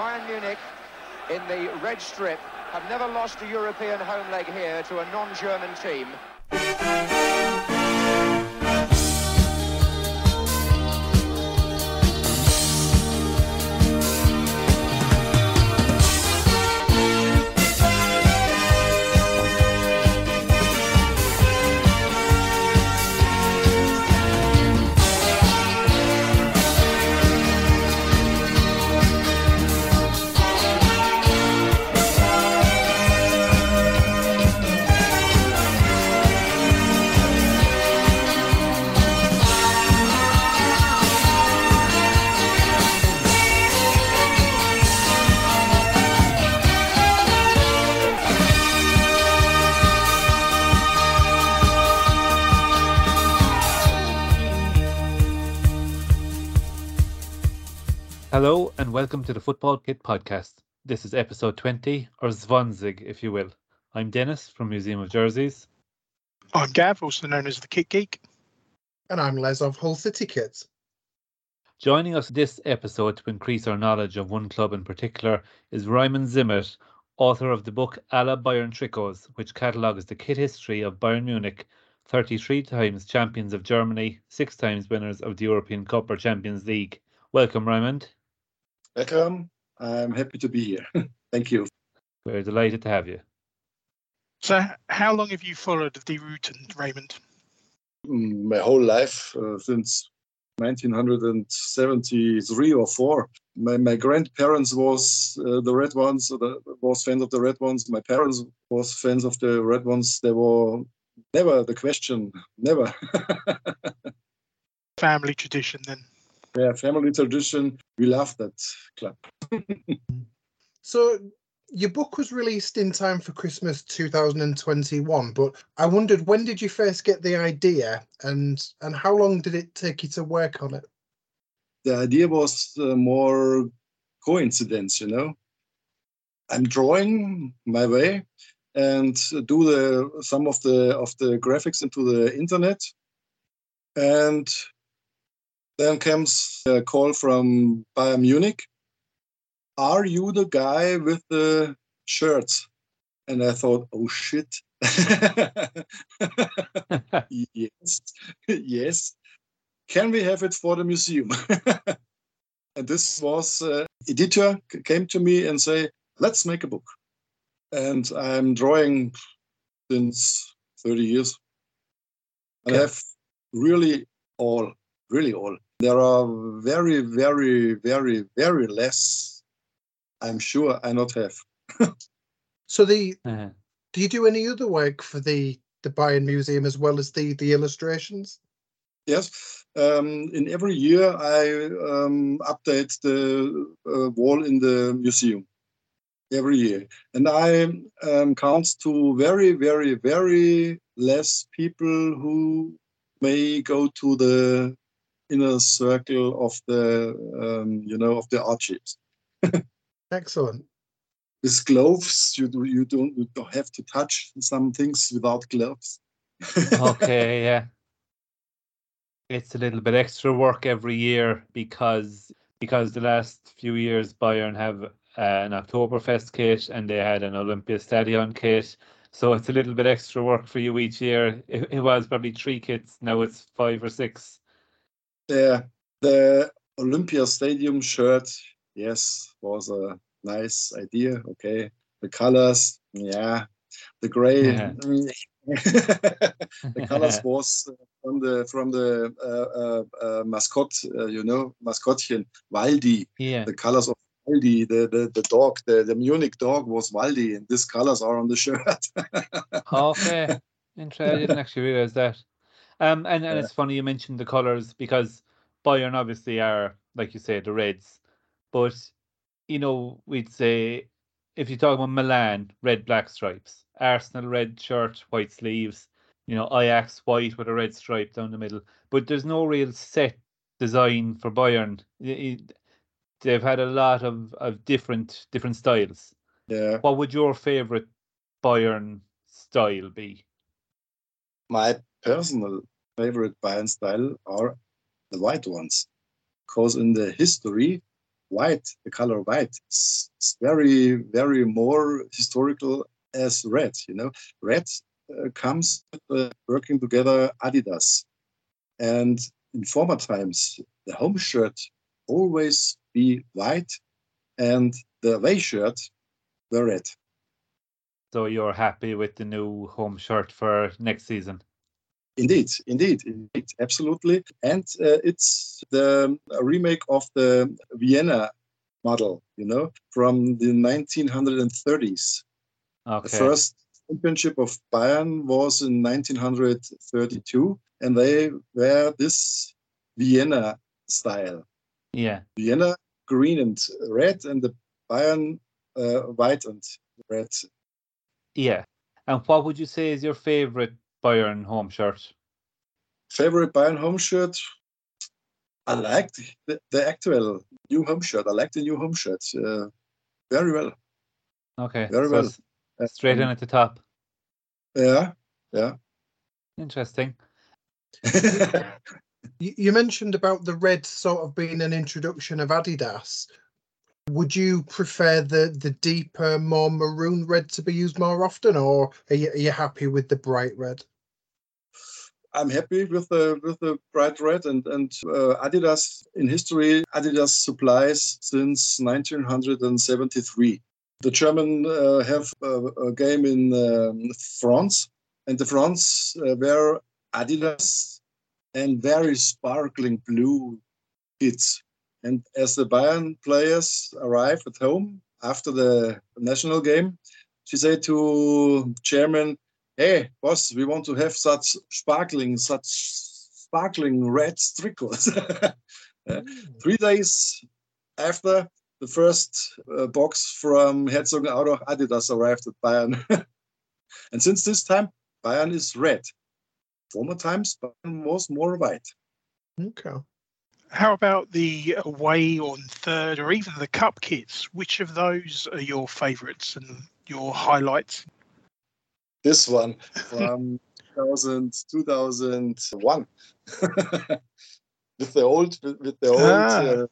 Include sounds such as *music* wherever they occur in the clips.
Bayern Munich in the red strip have never lost a European home leg here to a non-German team. And welcome to the Football Kit Podcast. This is episode 20, or Zwanzig, if you will. I'm Denis from Museum of Jerseys. I'm Gav, also known as the Kit Geek. And I'm Les of Hull City Kits. Joining us this episode to increase our knowledge of one club in particular is Raimund Simmet, author of the book Alle Bayern Trikots, which catalogues the kit history of Bayern Munich, 33 times champions of Germany, six times winners of the European Cup or Champions League. Welcome, Raimund. Welcome. I'm happy to be here. *laughs* Thank you. We're delighted to have you. So, how long have you followed the route, and Raimund? Mm, My whole life, uh, since 1973 or four. My, my grandparents was uh, the red ones, so the, was fans of the red ones. My parents was fans of the red ones. They were never the question, never. *laughs* Family tradition, then. Yeah, family tradition. We love that club. *laughs* So, your book was released in time for Christmas 2021, but I wondered when did you first get the idea and and how long did it take you to work on it? the idea was uh, more coincidence, you know. I'm drawing my way and do the some of the of the graphics into the internet, and then comes a call from Bayern Munich. Are you the guy with the shirts? And I thought, oh shit. *laughs* yes, *laughs* yes can we have it for the museum? *laughs* and this was uh, editor came to me and say, let's make a book. And I'm drawing since 30 years. I have really all, really all. There are very, very, very, very less. I'm sure I not have. *laughs* So the Uh, do you do any other work for the the Bayern Museum as well as the the illustrations? Yes, um, in every year I um, update the uh, wall in the museum every year, and I um, counts to very, very, very less people who may go to the inner circle of the um, you know of the archives. Excellent. With gloves, you do, you don't you don't have to touch some things without gloves. *laughs* okay, yeah. It's a little bit extra work every year because because the last few years Bayern have uh, an Oktoberfest kit and they had an Olympia Stadion kit. So it's a little bit extra work for you each year. It, it was probably three kits, now it's five or six. Yeah, the Olympia Stadium shirt, yes, was a nice idea. Okay, the colors, yeah, the gray. *laughs* The colors *laughs* was uh, from the from the uh, uh, uh, mascot, uh, you know, mascotchen Waldi. yeah. The colors of Waldi, the the, the dog, the, the Munich dog was Waldi, and these colors are on the *laughs* shirt. Okay. Interesting. I didn't actually realize that. Um, and, and Yeah. it's funny you mentioned the colours because Bayern obviously are, like you say, the Reds. But, you know, we'd say if you talk about Milan, red, black stripes, Arsenal, red shirt, white sleeves, you know, Ajax, white with a red stripe down the middle. But there's no real set design for Bayern. They've had a lot of, of different different styles. yeah, What would your favourite Bayern style be? my personal favorite Bayern style are the white ones, because in the history white, the color white, is, very, very more historical as red. You know, red uh, comes uh, working together Adidas, and in former times the home shirt always be white, and the away shirt were red. So you're happy with the new home shirt for next season? Indeed, indeed, indeed, absolutely. And uh, it's the remake of the Vienna model, you know, from the 1930s. Okay. The first championship of Bayern was in 1932, and they wear this Vienna style. Yeah. Vienna green and red, and the Bayern uh, white and red. Yeah. And what would you say is your favorite Bayern home shirt? Favorite Bayern home shirt? I like the, the actual new home shirt. I like the new home shirt uh, very well. Okay. Very so well. s- Straight in at the top. Yeah, yeah. Interesting. *laughs* You you mentioned about the red sort of being an introduction of Adidas. Would you prefer the the deeper, more maroon red to be used more often, or are you, are you happy with the bright red? I'm happy with the with the bright red and and uh, Adidas in history. Adidas supplies since 1973. The German uh, have a, a game in um, France, and the France uh, wear Adidas and very sparkling blue kits. And as the Bayern players arrive at home after the national game, she said to chairman, hey boss we want to have such sparkling such sparkling red trickles *laughs* three days after the first uh, box from herzogenaurach adidas arrived at bayern. *laughs* And since this time bayern is red. Former times bayern was more white. Okay. How about the away on third or even the cup kits? Which of those are your favourites and your highlights? this one *laughs* from 2000, 2001 *laughs* with the old with, the old Ah. uh,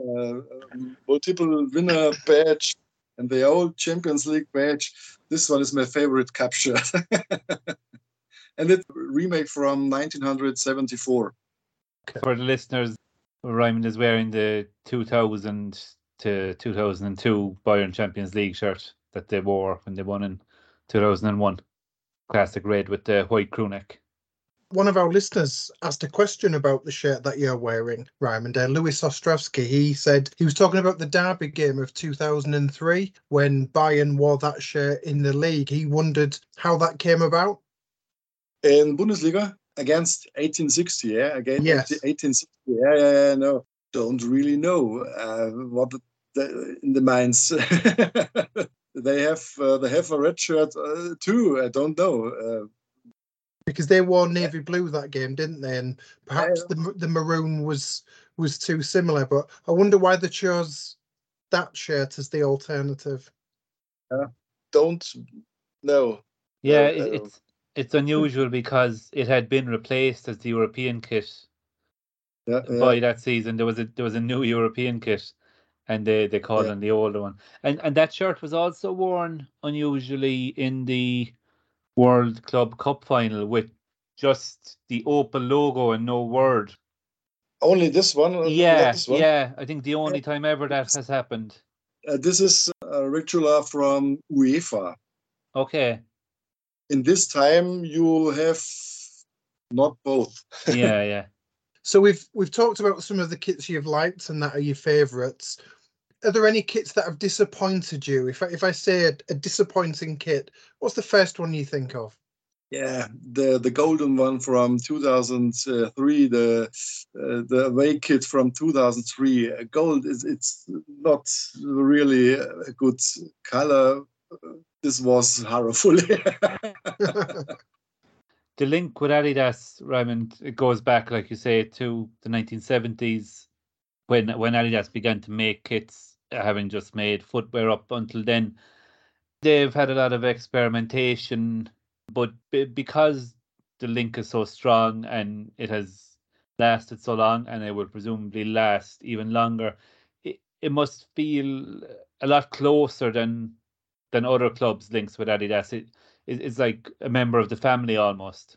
uh, um, multiple winner badge and the old champions league badge this one is my favorite cap shirt *laughs* and it remake from 1974 For the listeners, Raimund is wearing the 2000 to 2002 Bayern Champions League shirt that they wore when they won in 2001. Classic red with the white crew neck. One of our listeners asked a question about the shirt that you're wearing, Raymond. Uh, Louis Ostrowski, he said he was talking about the Derby game of 2003 when Bayern wore that shirt in the league. He wondered how that came about. in bundesliga against 1860 yeah again Yes. 1860 yeah yeah yeah no don't really know uh, what the, the, in the minds *laughs* they have uh, they have a red shirt uh, too i don't know uh, because they wore navy blue that game, didn't they? And perhaps the the maroon was was too similar. But I wonder why they chose that shirt as the alternative. don't know Yeah, Uh, it, uh, it's it's unusual because it had been replaced as the European kit yeah, yeah. by that season. There was a there was a new European kit, and they they called Yeah. on the older one. And and that shirt was also worn unusually in the World Club Cup final with just the Opel logo and no word. only this one Yeah, this one. yeah. I think the only time ever that has happened. Uh, this is a ritual from uefa Okay. In this time you have not both *laughs* Yeah, yeah. So we've we've talked about some of the kits you've liked and that are your favourites. Are there any kits that have disappointed you? If I, if I say a, a disappointing kit, what's the first one you think of? Yeah, the the golden one from 2003, the uh, the away kit from 2003. Uh, Gold is it's not really a good color. This was horrible. *laughs* the link with Adidas, Raymond, it goes back, like you say, to the 1970s when when Adidas began to make kits, having just made footwear up until then. They've had a lot of experimentation, but be- because the link is so strong and it has lasted so long, and it will presumably last even longer, it, it must feel a lot closer than than other clubs links with Adidas. It, it it's like a member of the family almost.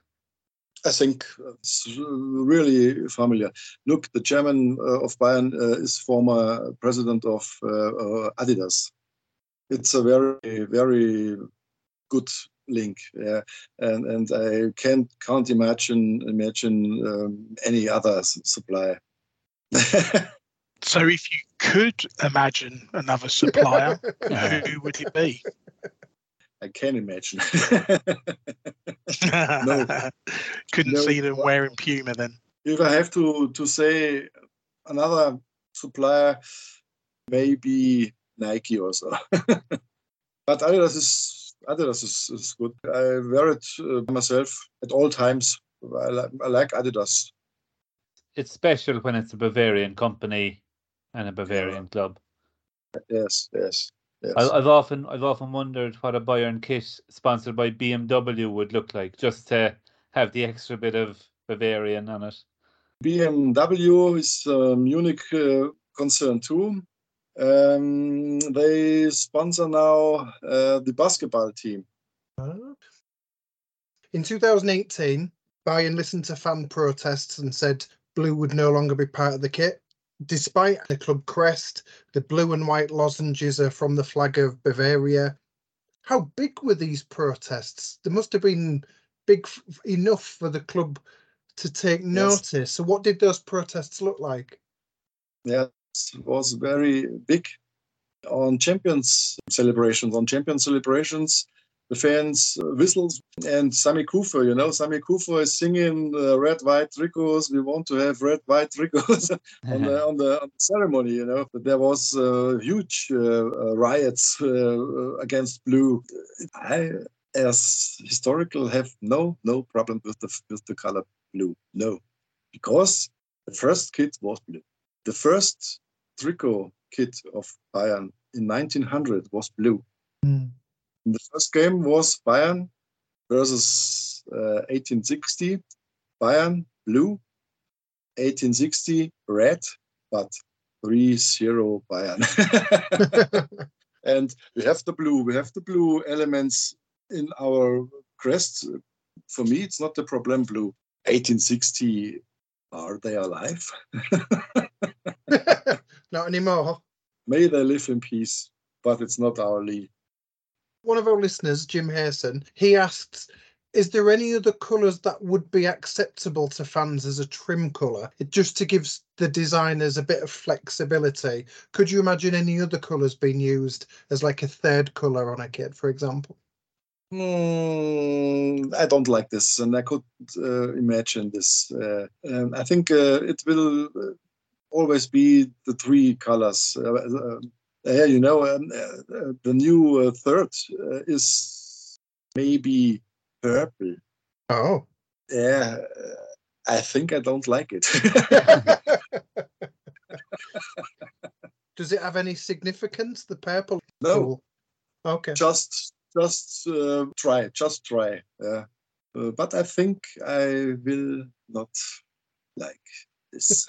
I think it's really familiar. Look, the chairman uh, of Bayern uh, is former president of uh, uh, Adidas. It's a very, very good link, yeah. and and I can't can't imagine imagine um, any other supplier. *laughs* so, if you could imagine another supplier, who *laughs* would it be? I can imagine. *laughs* no. Couldn't no. see them wearing Puma then. If I have to to say another supplier, maybe Nike also. *laughs* but Adidas is Adidas is, is good. I wear it uh, myself at all times. I, li- I like Adidas. It's special when it's a Bavarian company and a Bavarian club. Yes, yes. Yes. I, have often I've often wondered what a Bayern kit sponsored by BMW would look like, just to have the extra bit of Bavarian on it. BMW is a Munich uh, concern too. Um, they sponsor now uh, the basketball team. In 2018, Bayern listened to fan protests and said blue would no longer be part of the kit. Despite the club crest, the blue and white lozenges are from the flag of Bavaria. How big were these protests? There must have been big f- enough for the club to take yes. notice. So, what did those protests look like? Yes, it was very big on champions celebrations. On champion celebrations, the fans uh, whistles and Sami Kufer, you know, Sami Kufer is singing uh, red white tricots. We want to have red white tricots *laughs* on, the, on, the, on, the, ceremony, you know. But there was uh, huge uh, uh riots uh, against blue. I, as historical, have no no problem with the with the color blue. No, because the first kit was blue. The first tricot kit of Bayern in 1900 was blue. Mm. The first game was Bayern versus uh, 1860. Bayern blue, 1860 red, but 3-0 Bayern. *laughs* and we have the blue. We have the blue elements in our crest. For me, it's not the problem blue. 1860, are they alive? *laughs* not anymore. May they live in peace, but it's not our league one of our listeners, Jim Harrison, he asks, is there any other colours that would be acceptable to fans as a trim colour, just to give the designers a bit of flexibility? Could you imagine any other colours being used as like a third colour on a kit, for example? Mm, I don't like this, and I could uh, imagine this. Uh, I think uh, it will uh, always be the three colors. Uh, uh, yeah, you know, um, uh, the new uh, third uh, is maybe purple. Oh. Yeah, I think I don't like it. *laughs* Does it have any significance? The purple? No. Okay. Just, just uh, try. Just try. Yeah. Uh, but I think I will not like this.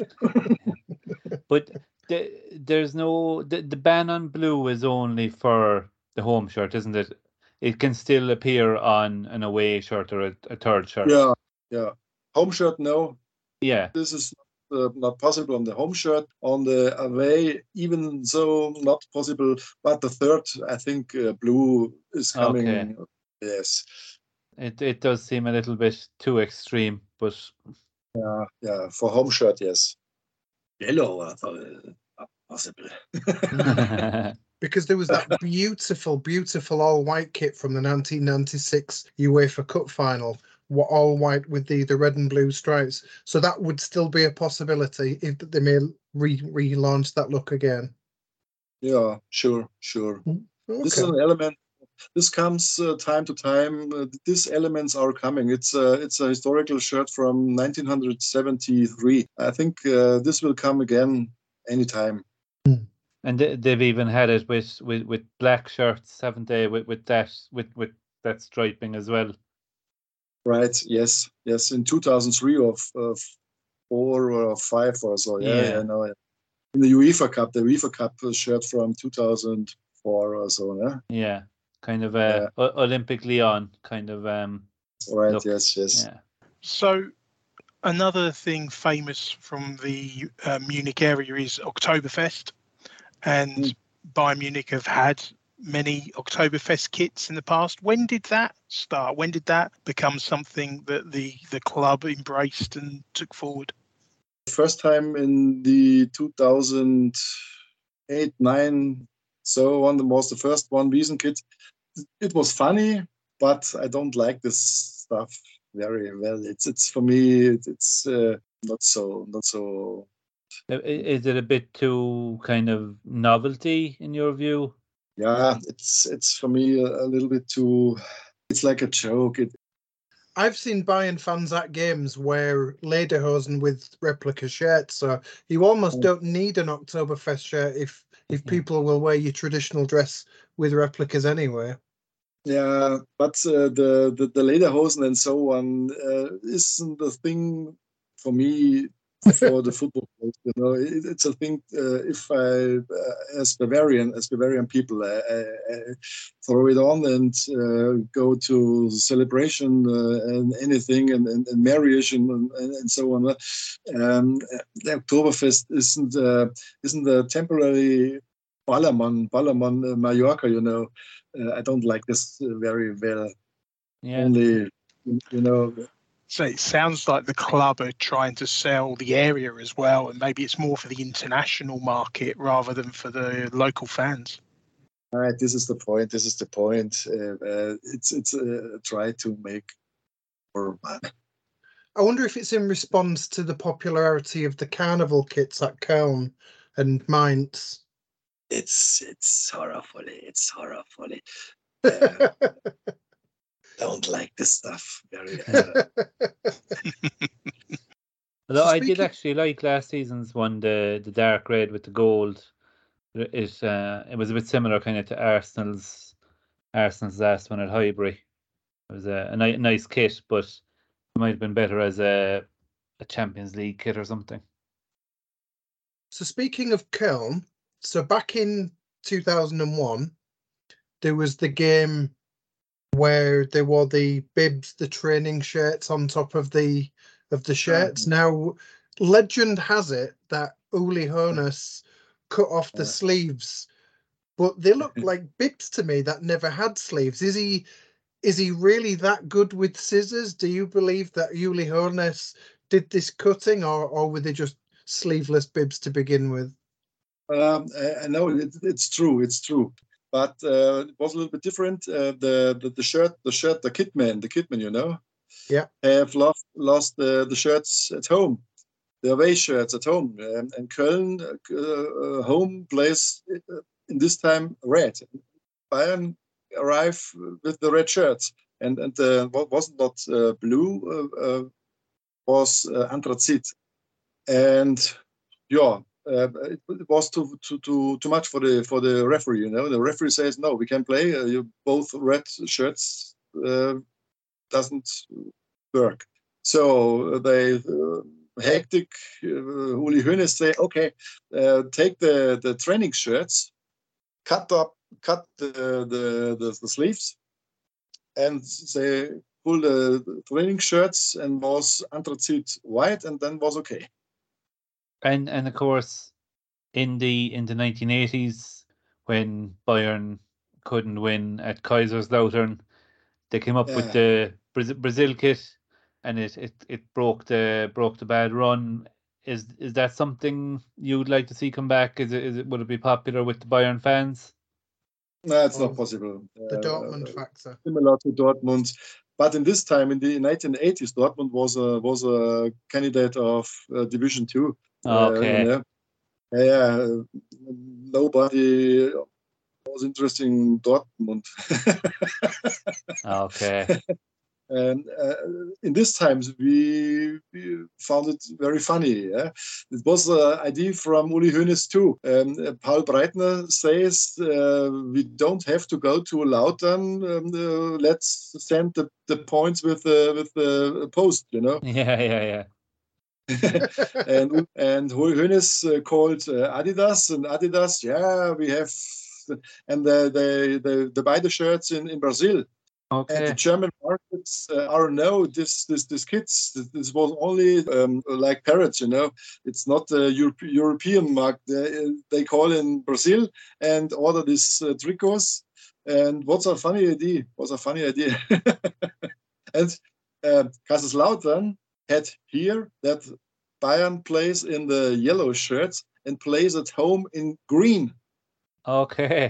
*laughs* but the, there's no the, the ban on blue is only for the home shirt, isn't it? It can still appear on an away shirt or a, a third shirt. Yeah, yeah. Home shirt, no. Yeah. This is uh, not possible on the home shirt. On the away, even so, not possible. But the third, I think, uh, blue is coming. Okay. Yes. It it does seem a little bit too extreme, but yeah, yeah. For home shirt, yes yellow. I thought uh, possibly. because there was that beautiful, beautiful all white kit from the 1996 UEFA Cup final, all white with the, the red and blue stripes. So that would still be a possibility if they may re- relaunch that look again. Yeah, sure, sure. Okay. Hmm, this is an element this comes uh, time to time. Uh, these elements are coming. It's a, it's a historical shirt from 1973. I think uh, this will come again anytime. And they've even had it with, with, with black shirts, haven't they? With with that with with that striping as well. Right. Yes. Yes. In 2003 or, four or five or so. Yeah. yeah. I know. in the UEFA Cup, the UEFA Cup shirt from 2004 or so. Yeah, Yeah, kind of a O- Olympique Lyon kind of. Um, right. Look, yes, yes. yeah, So, another thing famous from the uh, Munich area is Oktoberfest, and Mm. Bayern Munich have had many Oktoberfest kits in the past. When did that start? When did that become something that the the club embraced and took forward? First time in the 2008, nine, so one was the first one Wiesen kit. It was funny, but I don't like this stuff very well. It's it's for me it's uh, not so not so I- i- is it a bit too kind of novelty in your view? yeah it's it's for me a, a little bit too it's like a joke it, I've seen Bayern fans at games wear lederhosen with replica shirts, so you almost Mm. don't need an Oktoberfest shirt if if people will wear your traditional dress with replicas anyway. yeah but uh, the, the the lederhosen and so on uh, isn't the thing for me for the football players, you know. It, it's a thing uh, if i uh, as bavarian as bavarian people I, I, I throw it on and uh, go to celebration uh, and anything and, and, and marriage and, and, and so on. Um, the oktoberfest isn't uh, isn't a temporary ballermann ballermann uh, mallorca you know. Uh, i don't like this very well. Yeah, only you know So it sounds like the club are trying to sell the area as well, and maybe it's more for the international market rather than for the local fans. All right, this is the point. This is the point. Uh, uh, it's it's uh, try to make more money. I wonder if it's in response to the popularity of the carnival kits at Köln and Mainz. It's it's horrible. It's horrible. *laughs* Uh, don't like this stuff very. Uh, *laughs* although I did actually like last season's one, the the dark red with the gold. It it, uh, it was a bit similar kind of to Arsenal's Arsenal's last one at Highbury. It was a, a ni- nice kit, but it might have been better as a a Champions League kit or something. So speaking of Köln, so back in 2001, there was the game where there were the bibs, the training shirts on top of the of the shirts. Now, legend has it that Uli Hoeneß cut off the sleeves, but they look *laughs* like bibs to me that never had sleeves. Is he is he really that good with scissors? Do you believe that Uli Hoeneß did this cutting, or or were they just sleeveless bibs to begin with? Um, know it, it's true. It's true. But uh, it was a little bit different. Uh, the, the the shirt, the shirt, the kitman, the kitman, you know, Yeah. have lost lost the, the shirts at home, the away shirts at home. Um, and Köln, uh, uh, home plays uh, in this time red. Bayern arrive with the red shirts, and and uh, what was not uh, blue uh, uh, was uh, anthracite, and yeah, uh, it, was too, too too too much for the for the referee. You know, the referee says no, we can play. Uh, you both red shirts uh, doesn't work. So they uh, hectic. Uh, Uli Hoeneß say, okay, uh, take the the training shirts, cut up, cut the the, the, the sleeves, and say pull the training shirts and was anthracite white, and then was okay. And and of course, in the in the nineteen eighties, when Bayern couldn't win at Kaiserslautern, they came up with the Brazil, Brazil kit, and it, it it broke the broke the bad run. Is is that something you'd like to see come back? Is it is it would it be popular with the Bayern fans? No, it's not possible. The Uh, Dortmund factor. similar to Dortmund. But in this time, in the 1980s, Dortmund was a was a candidate of uh, Division Two. Uh, Okay. know. Yeah, uh, nobody was interested in Dortmund. Okay. *laughs* and uh, in these times, we, we found it very funny. Yeah? It was an idea from Uli Hoeneß too. Um, uh, Paul Breitner says uh, we don't have to go to Lautern. Um, uh, let's send the, the points with the with the post. You know. *laughs* yeah, yeah, yeah. *laughs* and and Hoeneß uh, called uh, Adidas and Adidas, yeah, we have, and they they they, they buy the shirts in in Brazil. And the German markets uh, are no this this this kids this, this was only um, like parrots you know. It's not the Europe, European market. They, they call in Brazil and order these uh, tricots. And what's a funny idea what's a funny idea? *laughs* And uh, Kaiserslautern had here that Bayern plays in the yellow shirts and plays at home in green Okay.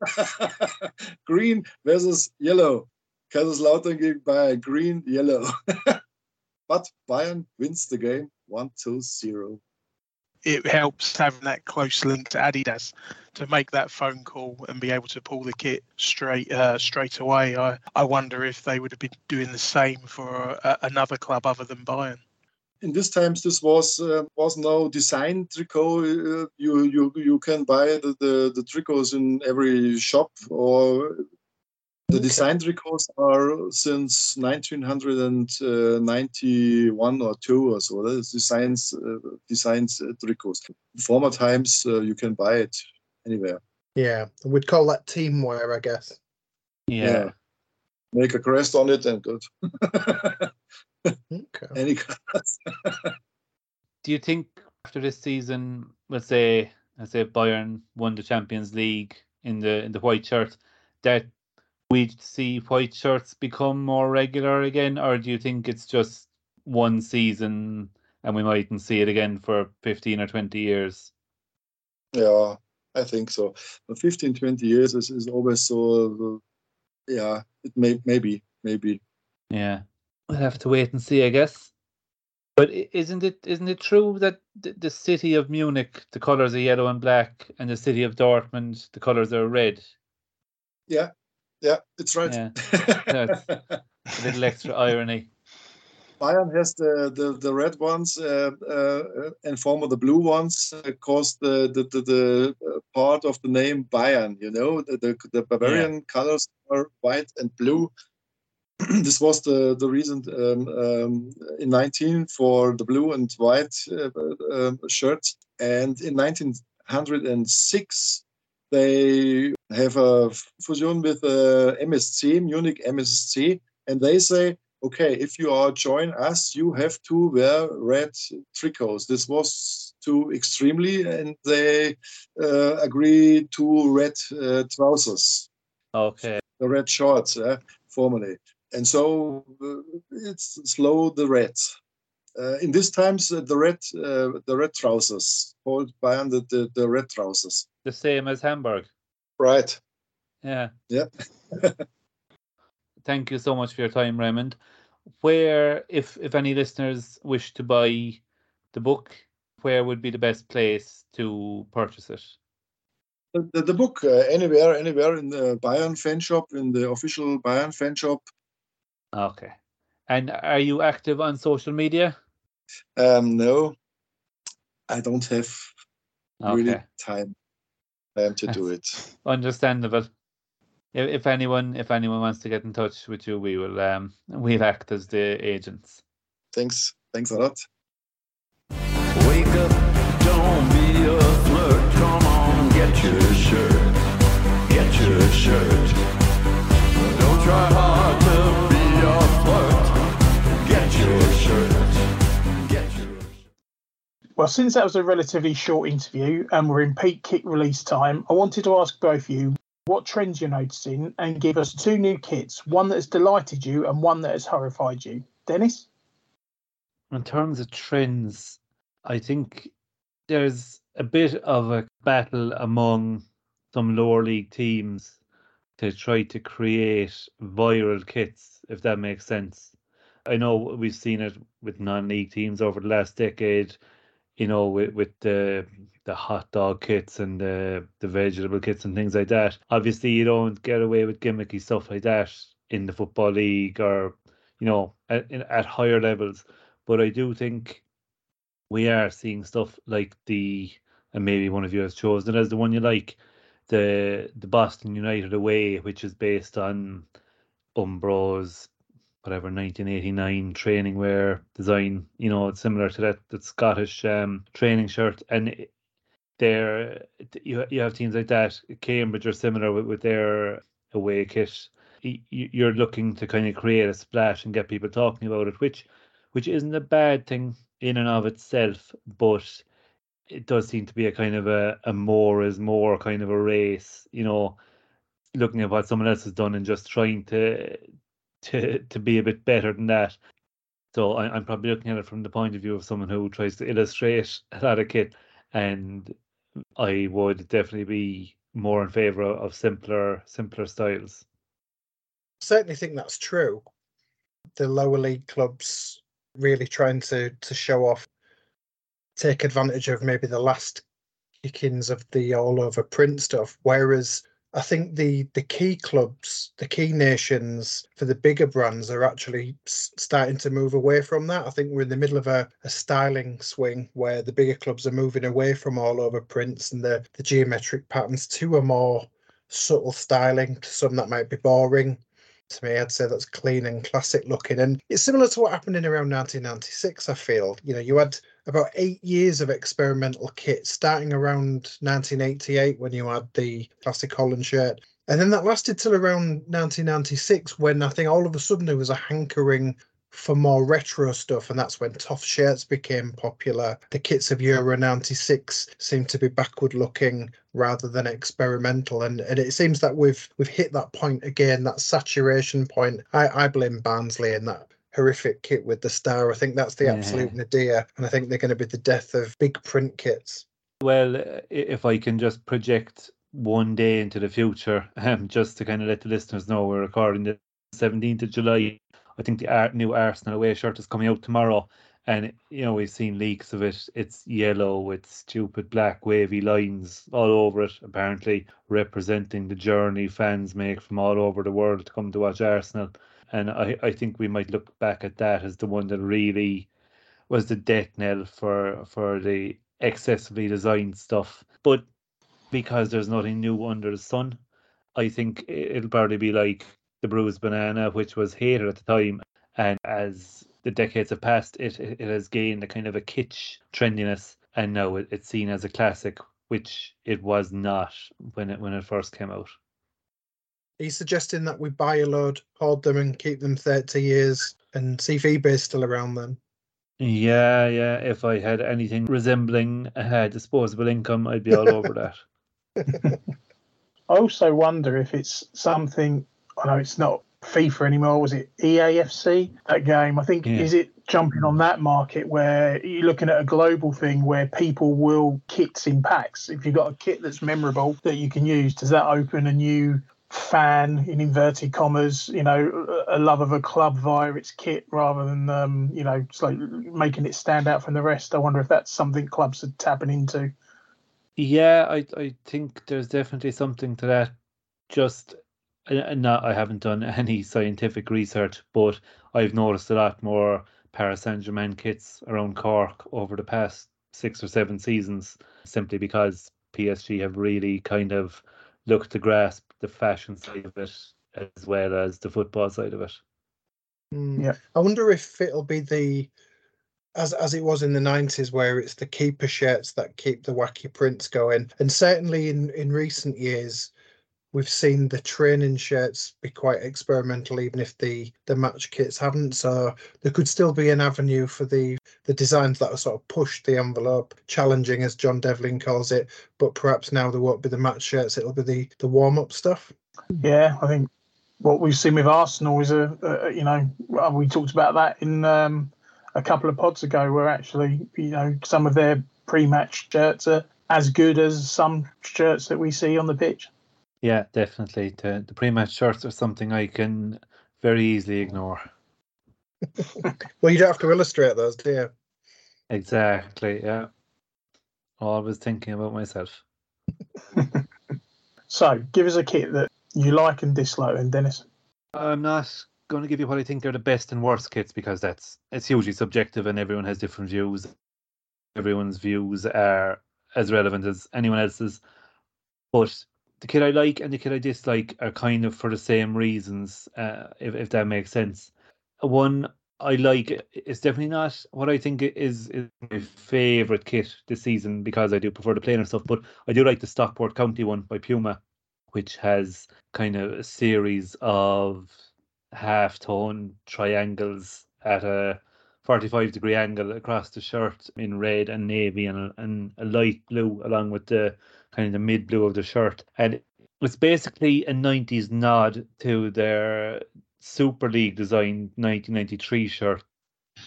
*laughs* green versus yellow. Kaiserslautern gegen Bayern, green, yellow. *laughs* but Bayern wins the game 1 2 0. It helps having that close link to Adidas to make that phone call and be able to pull the kit straight uh, straight away. I, I wonder if they would have been doing the same for uh, another club other than Bayern. In these times, this was uh, was no design tricot. Uh, you you you can buy the, the, the tricots in every shop, or the Okay. design tricots are since 1991 or two or so. That is designs uh, designs uh, tricots. Former times, uh, you can buy it anywhere. Yeah, we'd call that teamwear, I guess. Yeah. Make a crest on it and good. *laughs* Okay. Any colors. *laughs* Do you think after this season, let's say, let's say Bayern won the Champions League in the in the white shirt, that we'd see white shirts become more regular again, or do you think it's just one season and we mightn't see it again for fifteen or twenty years? Yeah, I think so. But 15, 20 years is, is always so. Uh, yeah, it may maybe maybe. Yeah, we'll have to wait and see, I guess. But isn't it isn't it true that the, city of Munich, the colours are yellow and black, and the city of Dortmund, the colours are red? Yeah, yeah, it's right. Yeah, *laughs* A little extra irony. Bayern has the the, the red ones uh, uh, and former the blue ones uh, caused the the, the, the uh, part of the name Bayern. You know, the the, the Bavarian colors are white and blue. *clears throat* this was the the reason um, um, in 19 for the blue and white uh, uh, shirts, and in 1906 they have a fusion with uh, MSC Munich MSC, and they say okay, if you are join us, you have to wear red tricots. This was too extremely, and they uh, agree to red uh, trousers, Okay. the red shorts, uh, formerly. And so uh, it's slow the red. Uh, in these times, uh, the red, uh, the red trousers, called Bayern the, the, the red trousers. The same as Hamburg. Right. Yeah. Yeah. *laughs* Thank you so much for your time, Raymond. Where, if if any listeners wish to buy the book, where would be the best place to purchase it? The, the, the book, uh, anywhere, anywhere in the Bayern fan shop, in the official Bayern fan shop, Okay. And are you active on social media? Um, no, I don't have really time time to do it. Understandable. If, if anyone if anyone wants to get in touch with you, we will um we'll act as the agents. Thanks, thanks a lot. Wake up, don't be a flirt. Come on, get your shirt. Get your shirt. Don't try hard to Well, since that was a relatively short interview and we're in peak kick release time, I wanted to ask both of you what trends you're noticing and give us two new kits, one that has delighted you and one that has horrified you. Denis? In terms of trends, I think there's a bit of a battle among some lower league teams to try to create viral kits, if that makes sense. I know we've seen it with non-league teams over the last decade, you know, with, with the the hot dog kits and the the vegetable kits and things like that. Obviously, you don't get away with gimmicky stuff like that in the football league or you know at at higher levels. But I do think we are seeing stuff like the and maybe one of you has chosen it as the one you like, the the Boston United away, which is based on Umbro's whatever 1989 training wear design. You know, it's similar to that that Scottish um, training shirt, and there you you have teams like that. Cambridge are similar with, with their away kit. You're looking to kind of create a splash and get people talking about it, which which isn't a bad thing in and of itself, but it does seem to be a kind of a, a more is more kind of a race, you know, looking at what someone else has done and just trying to to to be a bit better than that. So I, I'm probably looking at it from the point of view of someone who tries to illustrate a kit, and I would definitely be more in favour of, of simpler simpler styles. certainly think that's true. The lower league clubs really trying to to show off, take advantage of maybe the last kickings of the all over print stuff. Whereas I think the the key clubs, the key nations for the bigger brands are actually starting to move away from that. I think we're in the middle of a, a styling swing where the bigger clubs are moving away from all over prints and the, the geometric patterns to a more subtle styling. To some that might be boring to me, I'd say that's clean and classic looking. And it's similar to what happened in around 1996, I feel. You know, you had about eight years of experimental kit, starting around 1988 when you had the classic Holland shirt. And then that lasted till around 1996 when I think all of a sudden there was a hankering for more retro stuff, and that's when tough shirts became popular. The kits of Euro 96 seemed to be backward looking rather than experimental. And, and it seems that we've we've hit that point again, that saturation point. I, I blame Barnsley in that horrific kit with the star. I think that's the Yeah. absolute nadir. And I think they're going to be the death of big print kits. Well, uh, if I can just project one day into the future, *laughs* um, just to kind of let the listeners know, we're recording the 17th of July. I think the new Arsenal away shirt is coming out tomorrow. And, you know, we've seen leaks of it. It's yellow with stupid black wavy lines all over it, apparently representing the journey fans make from all over the world to come to watch Arsenal. And I, I think we might look back at that as the one that really was the death knell for for the excessively designed stuff. But because there's nothing new under the sun, I think it'll probably be like the bruised banana, which was hated at the time, and as the decades have passed, it it it has gained a kind of a kitsch trendiness, and now it, it's seen as a classic, which it was not when it when it first came out. Are you suggesting that we buy a load, hoard them, and keep them 30 years and see if eBay's still around then? Yeah, yeah. If I had anything resembling a disposable income, I'd be all over *laughs* that. I also wonder if it's something. I know it's not FIFA anymore. Was it EAFC that game? I think Yeah. is it jumping on that market where you're looking at a global thing where people will kits in packs. If you've got a kit that's memorable that you can use, does that open a new fan in inverted commas? You know, a a love of a club via its kit rather than um, you know, it's like making it stand out from the rest. I wonder if that's something clubs are tapping into. Yeah, I I think there's definitely something to that. Just and- and not I haven't done *laughs* any scientific research, but I've noticed a lot more Paris Saint-Germain kits around Cork over the past six or seven seasons, simply because PSG have really kind of looked to grasp the fashion side of it as well as the football side of it. Mm. Yeah. I wonder if it'll be the as as it was in the nineties, where it's the keeper shirts that keep the wacky prints going. And certainly in in recent years, we've seen the training shirts be quite experimental, even if the the match kits haven't. So there could still be an avenue for the the designs that are sort of push the envelope, challenging as John Devlin calls it. But perhaps now there won't be the match shirts; it'll be the the warm up stuff. Yeah, I think what we've seen with Arsenal is a, a you know we talked about that in um, a couple of pods ago, where actually you know some of their pre-match shirts are as good as some shirts that we see on the pitch. Yeah, definitely. The the pre-match shirts are something I can very easily ignore. *laughs* Well, you don't have to illustrate those, do you? Exactly, yeah. Always thinking about myself. *laughs* So give us a kit that you like and dislike, and Denis. I'm not going to give you what I think are the best and worst kits because that's it's hugely subjective and everyone has different views. Everyone's views are as relevant as anyone else's. But the kit I like and the kit I dislike are kind of for the same reasons, uh, if if that makes sense. one I like. It's definitely not what I think is, is my favourite kit this season because I do prefer the plainer stuff. But I do like the Stockport County one by Puma, which has kind of a series of half tone triangles at a 45 degree angle across the shirt in red and navy and and a light blue along with the kind of the mid blue of the shirt. And it's basically a 90s nod to their Super League designed 1993 shirt.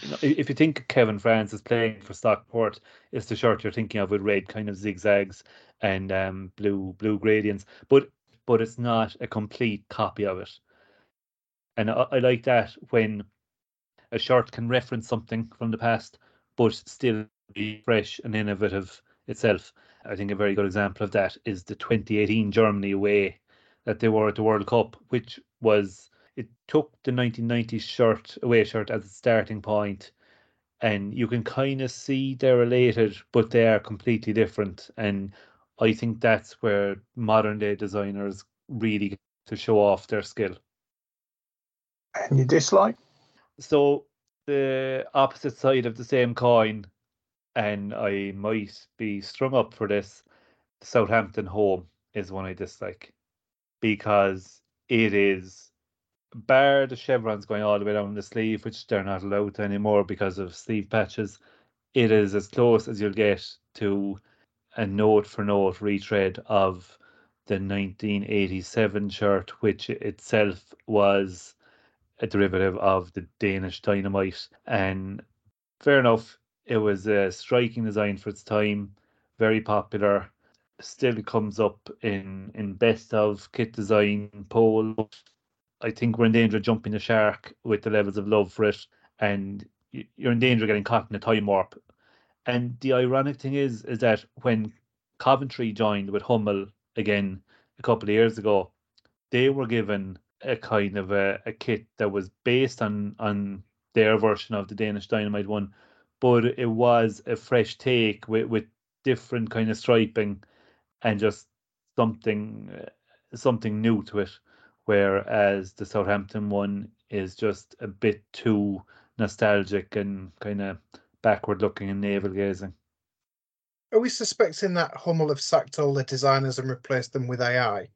You know, if you think Kevin Francis playing for Stockport, it's the shirt you're thinking of with red kind of zigzags and um, blue blue gradients. But but it's not a complete copy of it. And I, I like that when a shirt can reference something from the past, but still be fresh and innovative itself. I think a very good example of that is the 2018 Germany away that they wore at the World Cup, which was it took the 1990s shirt away shirt as a starting point, and you can kind of see they're related, but they are completely different. And I think that's where modern day designers really get to show off their skill. And you dislike? So the opposite side of the same coin, and I might be strung up for this. Southampton home is one I dislike because it is bar the chevrons going all the way down the sleeve, which they're not allowed to anymore because of sleeve patches. It is as close as you'll get to a note for note retread of the 1987 shirt, which itself was a derivative of the Danish Dynamite. And fair enough, it was a striking design for its time, very popular. Still comes up in in best of kit design poll. I think we're in danger of jumping the shark with the levels of love for it, and you're in danger of getting caught in a time warp. And the ironic thing is, is that when Coventry joined with Hummel again a couple of years ago, they were given a kind of a, a kit that was based on on their version of the Danish Dynamite one, but it was a fresh take with, with different kind of striping and just something uh, something new to it. Whereas the Southampton one is just a bit too nostalgic and kind of backward looking and navel gazing. Are we suspecting that Hummel have sacked all the designers and replaced them with AI?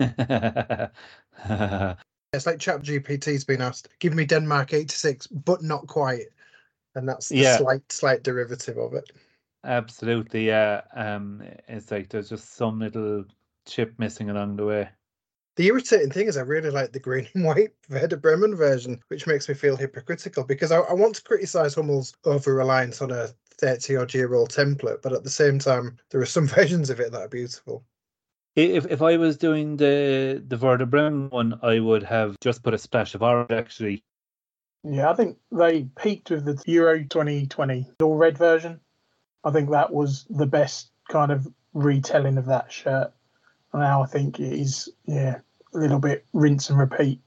*laughs* It's like ChatGPT's been asked, give me Denmark 86, but not quite. And that's the Yeah. slight slight derivative of it. Absolutely, yeah. Um, it's like there's just some little chip missing along the way. The irritating thing is I really like the green *laughs* and white Werder Bremen version, which makes me feel hypocritical because I, I want to criticise Hummel's over reliance on a 30 odd year old template, but at the same time, there are some *laughs* versions of it that are beautiful. I- If if I was doing the the Werder Bremen one, I would have just put a splash of orange actually. Yeah, I think they peaked with the Euro 2020 all red version. I think that was the best kind of retelling of that shirt. And now I think it is, yeah, a little bit rinse and repeat.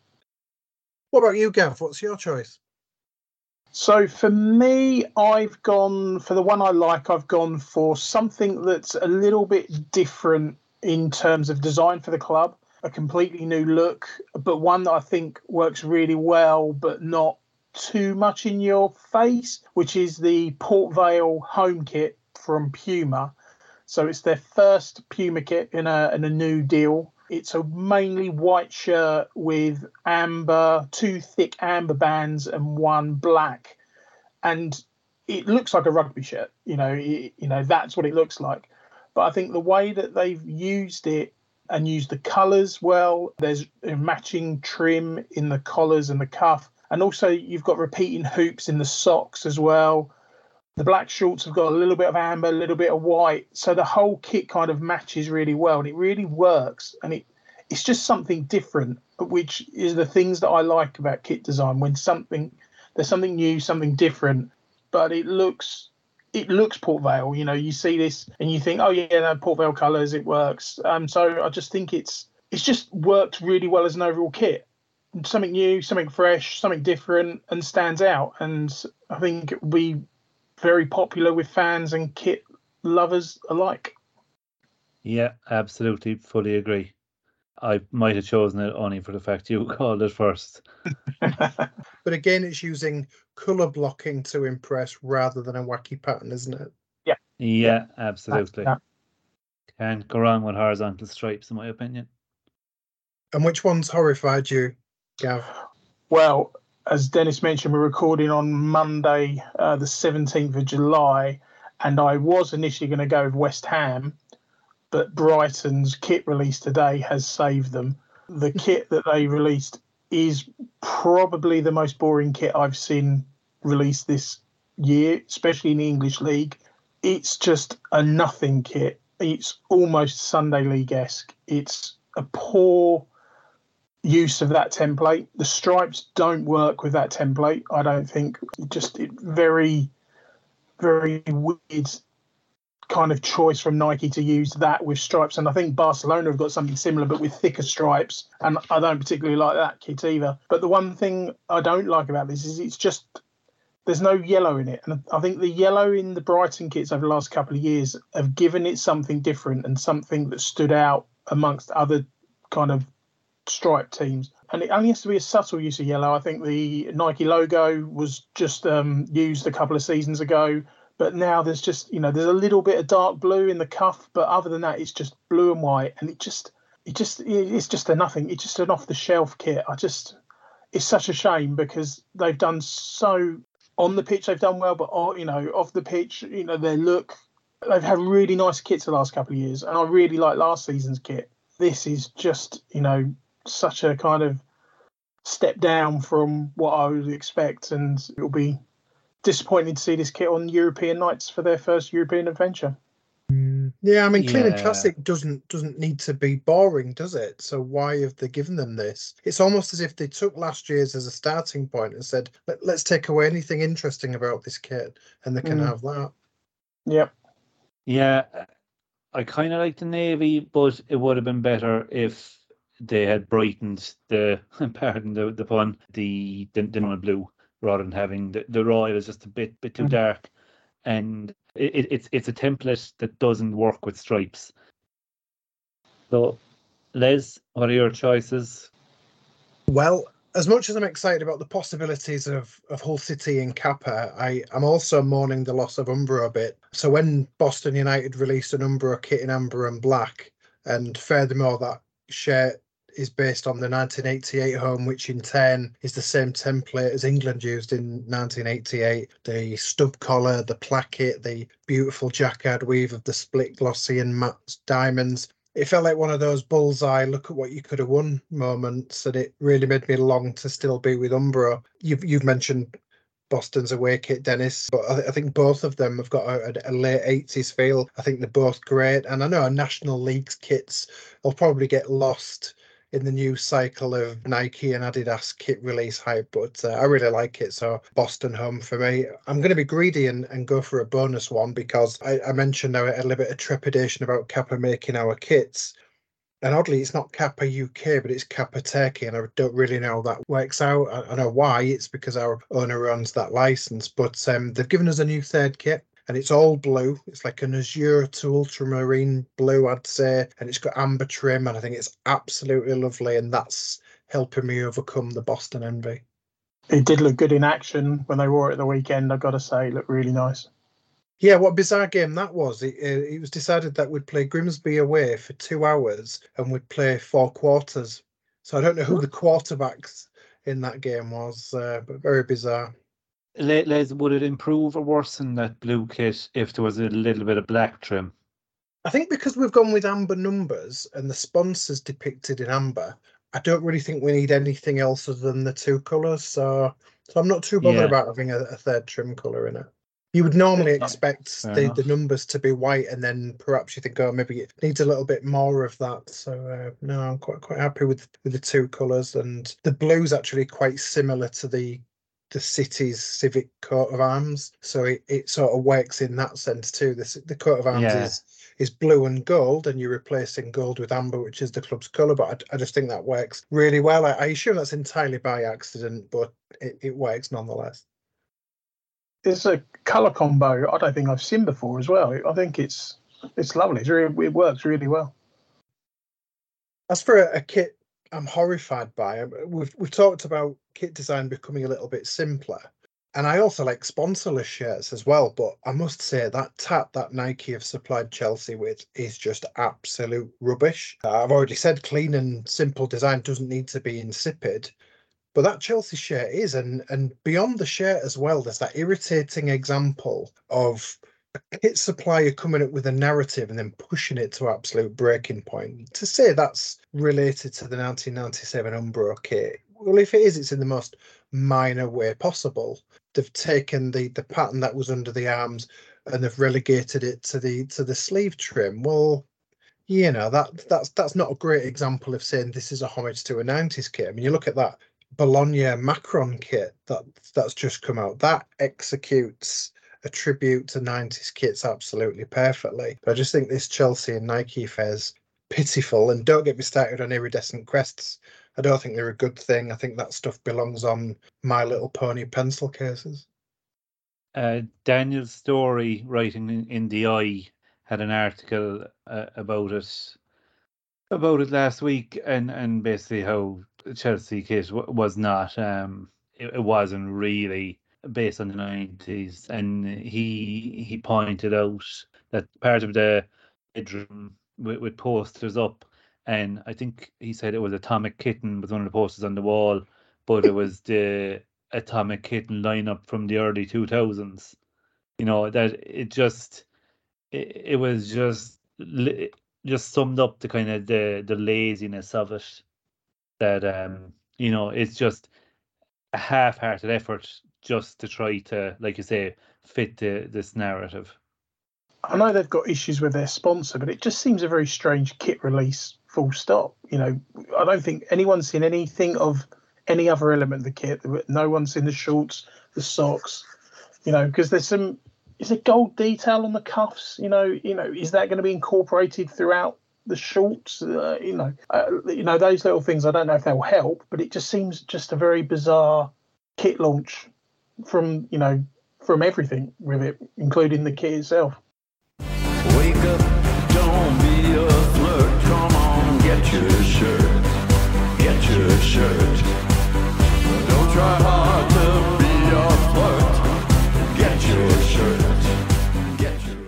What about you, Gav? What's your choice? So for me, I've gone for the one I like. I've gone for something that's a little bit different in terms of design for the club, a completely new look, but one that I think works really well, but not too much in your face, which is the Port Vale home kit from Puma. So it's their first Puma kit in a in a new deal. It's a mainly white shirt with amber, two thick amber bands and one black, and it looks like a rugby shirt. You know, it, you know that's what it looks like. But I think the way that they've used it and used the colours well, there's a matching trim in the collars and the cuff, and also you've got repeating hoops in the socks as well. The black shorts have got a little bit of amber, a little bit of white, so the whole kit kind of matches really well, and it really works. And it it's just something different, which is the things that I like about kit design. When something there's something new, something different, but it looks it looks Port Vale. You know, you see this and you think, oh yeah, no, Port Vale colours, it works. Um, so I just think it's it's just worked really well as an overall kit. Something new, something fresh, something different, and stands out. And I think it will be very popular with fans and kit lovers alike. Yeah, absolutely, fully agree. I might have chosen it only for the fact you *laughs* called it first. *laughs* But again, it's using colour blocking to impress rather than a wacky pattern, isn't it? Yeah, Yeah, absolutely. that. Can't go wrong with horizontal stripes, in my opinion. And which ones horrified you, Gav? Well, as Denis mentioned, we're recording on Monday, uh, the 17th of July, and I was initially going to go with West Ham, but Brighton's kit release today has saved them. The mm-hmm. kit that they released is probably the most boring kit I've seen released this year, especially in the English League. It's just a nothing kit. It's almost Sunday League esque. It's a poor use of that template. The stripes don't work with that template. I don't think. It just it very, very weird kind of choice from Nike to use that with stripes. And I think Barcelona have got something similar, but with thicker stripes. And I don't particularly like that kit either. But the one thing I don't like about this is it's just there's no yellow in it. And I think the yellow in the Brighton kits over the last couple of years have given it something different and something that stood out amongst other kind of striped teams. And it only has to be a subtle use of yellow. I think the Nike logo was just um, used a couple of seasons ago, but now there's just you know there's a little bit of dark blue in the cuff, but other than that, it's just blue and white, and it just it just it's just a nothing. It's just an off the shelf kit. I just it's such a shame because they've done so on the pitch. They've done well, but oh, you know off the pitch, you know their look. They've had really nice kits the last couple of years, and I really like last season's kit. This is just you know such a kind of step down from what I would expect, and it'll be disappointing to see this kit on European nights for their first European adventure. Yeah, I mean, clean and classic doesn't doesn't need to be boring, does it? So why have they given them this? It's almost as if they took last year's as a starting point and said, Let, "Let's take away anything interesting about this kit, and they can Mm. have that." Yep. Yeah, I kind of like the navy, but it would have been better if they had brightened the, *laughs* pardon the, the pun, the the, the blue rather than having the, the royal is just a bit bit too Mhm. dark, and it, it, it's it's a template that doesn't work with stripes. So, Les, what are your choices? Well, as much as I'm excited about the possibilities of, of Hull City and Kappa, I am also mourning the loss of Umbro a bit. So when Boston United released an Umbro kit in amber and black, and furthermore that shirt is based on the 1988 home, which in turn is the same template as England used in 1988. The stub collar, the placket, the beautiful jacquard weave of the split glossy and matte diamonds. It felt like one of those bullseye look at what you could have won moments and it really made me long to still be with umbro. You've, you've mentioned boston's away kit denis but I, I think both of them have got a, a late 80s feel. I think they're both great and i know our national leagues kits will probably get lost in the new cycle of Nike and Adidas kit release hype, but uh, I really like it. So Boston home for me. I'm going to be greedy and, and go for a bonus one because I, I mentioned a, a little bit of trepidation about Kappa making our kits. And oddly, it's not Kappa UK, but it's Kappa Turkey, and I don't really know how that works out. I, I know why. It's because our owner owns that license, but um, they've given us a new third kit and it's all blue. It's like an azure to ultramarine blue, I'd say, and it's got amber trim, and I think it's absolutely lovely, and that's helping me overcome the Boston envy. It did look good in action when they wore it the weekend. I've got to say, it looked really nice. Yeah, what a bizarre game that was. It, uh, it was decided that we'd play Grimsby away for two hours and we'd play four quarters. So I don't know who the quarterbacks in that game was, uh, but very bizarre. Le- Les, would it improve or worsen that blue kit if there was a little bit of black trim? I think because we've gone with amber numbers and the sponsors depicted in amber, I don't really think we need anything else other than the two colours. So, so I'm not too bothered Yeah. about having a, a third trim colour in it. You would normally expect the, the numbers to be white, and then perhaps you think, oh, maybe it needs a little bit more of that. So uh, no, I'm quite quite happy with with the two colours, and the blue's actually quite similar to the the city's civic coat of arms. So it, it sort of works in that sense too. The the coat of arms Yeah. is is blue and gold, and you're replacing gold with amber, which is the club's colour. But I, I just think that works really well. I, I assume that's entirely by accident, but it, it works nonetheless. It's a colour combo I don't think I've seen before as well. I think it's it's lovely. It's really, it works really well. As for a, a kit, I'm horrified by. um, We've we've talked about kit design becoming a little bit simpler, and I also like sponsorless shirts as well. But I must say that tap that Nike have supplied Chelsea with is just absolute rubbish. Uh, I've already said clean and simple design doesn't need to be insipid, but that Chelsea shirt is, and and beyond the shirt as well. There's that irritating example of a kit supplier coming up with a narrative and then pushing it to absolute breaking point. To say that's related to the 1997 Umbro kit, well, if it is, it's in the most minor way possible. They've taken the the pattern that was under the arms and they've relegated it to the to the sleeve trim. Well, you know that that's that's not a great example of saying this is a homage to a 90s kit. I mean, you look at that Bologna Macron kit that that's just come out. That executes a tribute to 90s kits absolutely perfectly. But I just think this Chelsea and Nike fair's pitiful. And don't get me started on iridescent crests. I don't think they're a good thing. I think that stuff belongs on My Little Pony pencil cases. Uh, Story, writing in, in the Eye, had an article uh, about it about it last week, and and basically how Chelsea kit w- was not. Um, it, it wasn't really based on the nineties, and he he pointed out that part of the bedroom with, with posters up, and I think he said it was Atomic Kitten was one of the posters on the wall, but it was the Atomic Kitten lineup from the early two thousands. You know that it just it, it was just just summed up the kind of the the laziness of it. That um you know it's just a half-hearted effort just to try to like you say fit the, this narrative. I know they've got issues with their sponsor, but it just seems a very strange kit release. Full stop. You know, I don't think anyone's seen anything of any other element of the kit. No one's seen the shorts, the socks. You know, because there's some. Is it gold detail on the cuffs? You know, you know, is that going to be incorporated throughout the shorts? Uh, you know, uh, you know those little things. I don't know if they'll help, but it just seems just a very bizarre kit launch from you know from everything with it, including the kit itself. Wake up, don't be a flirt. Come on, get your shirt. Get your shirt. Don't try hard to be a flirt. Get your shirt. Get your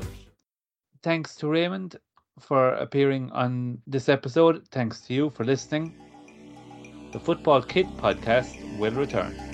Thanks to Raimund for appearing on this episode. Thanks to you for listening. The Football Kit podcast will return.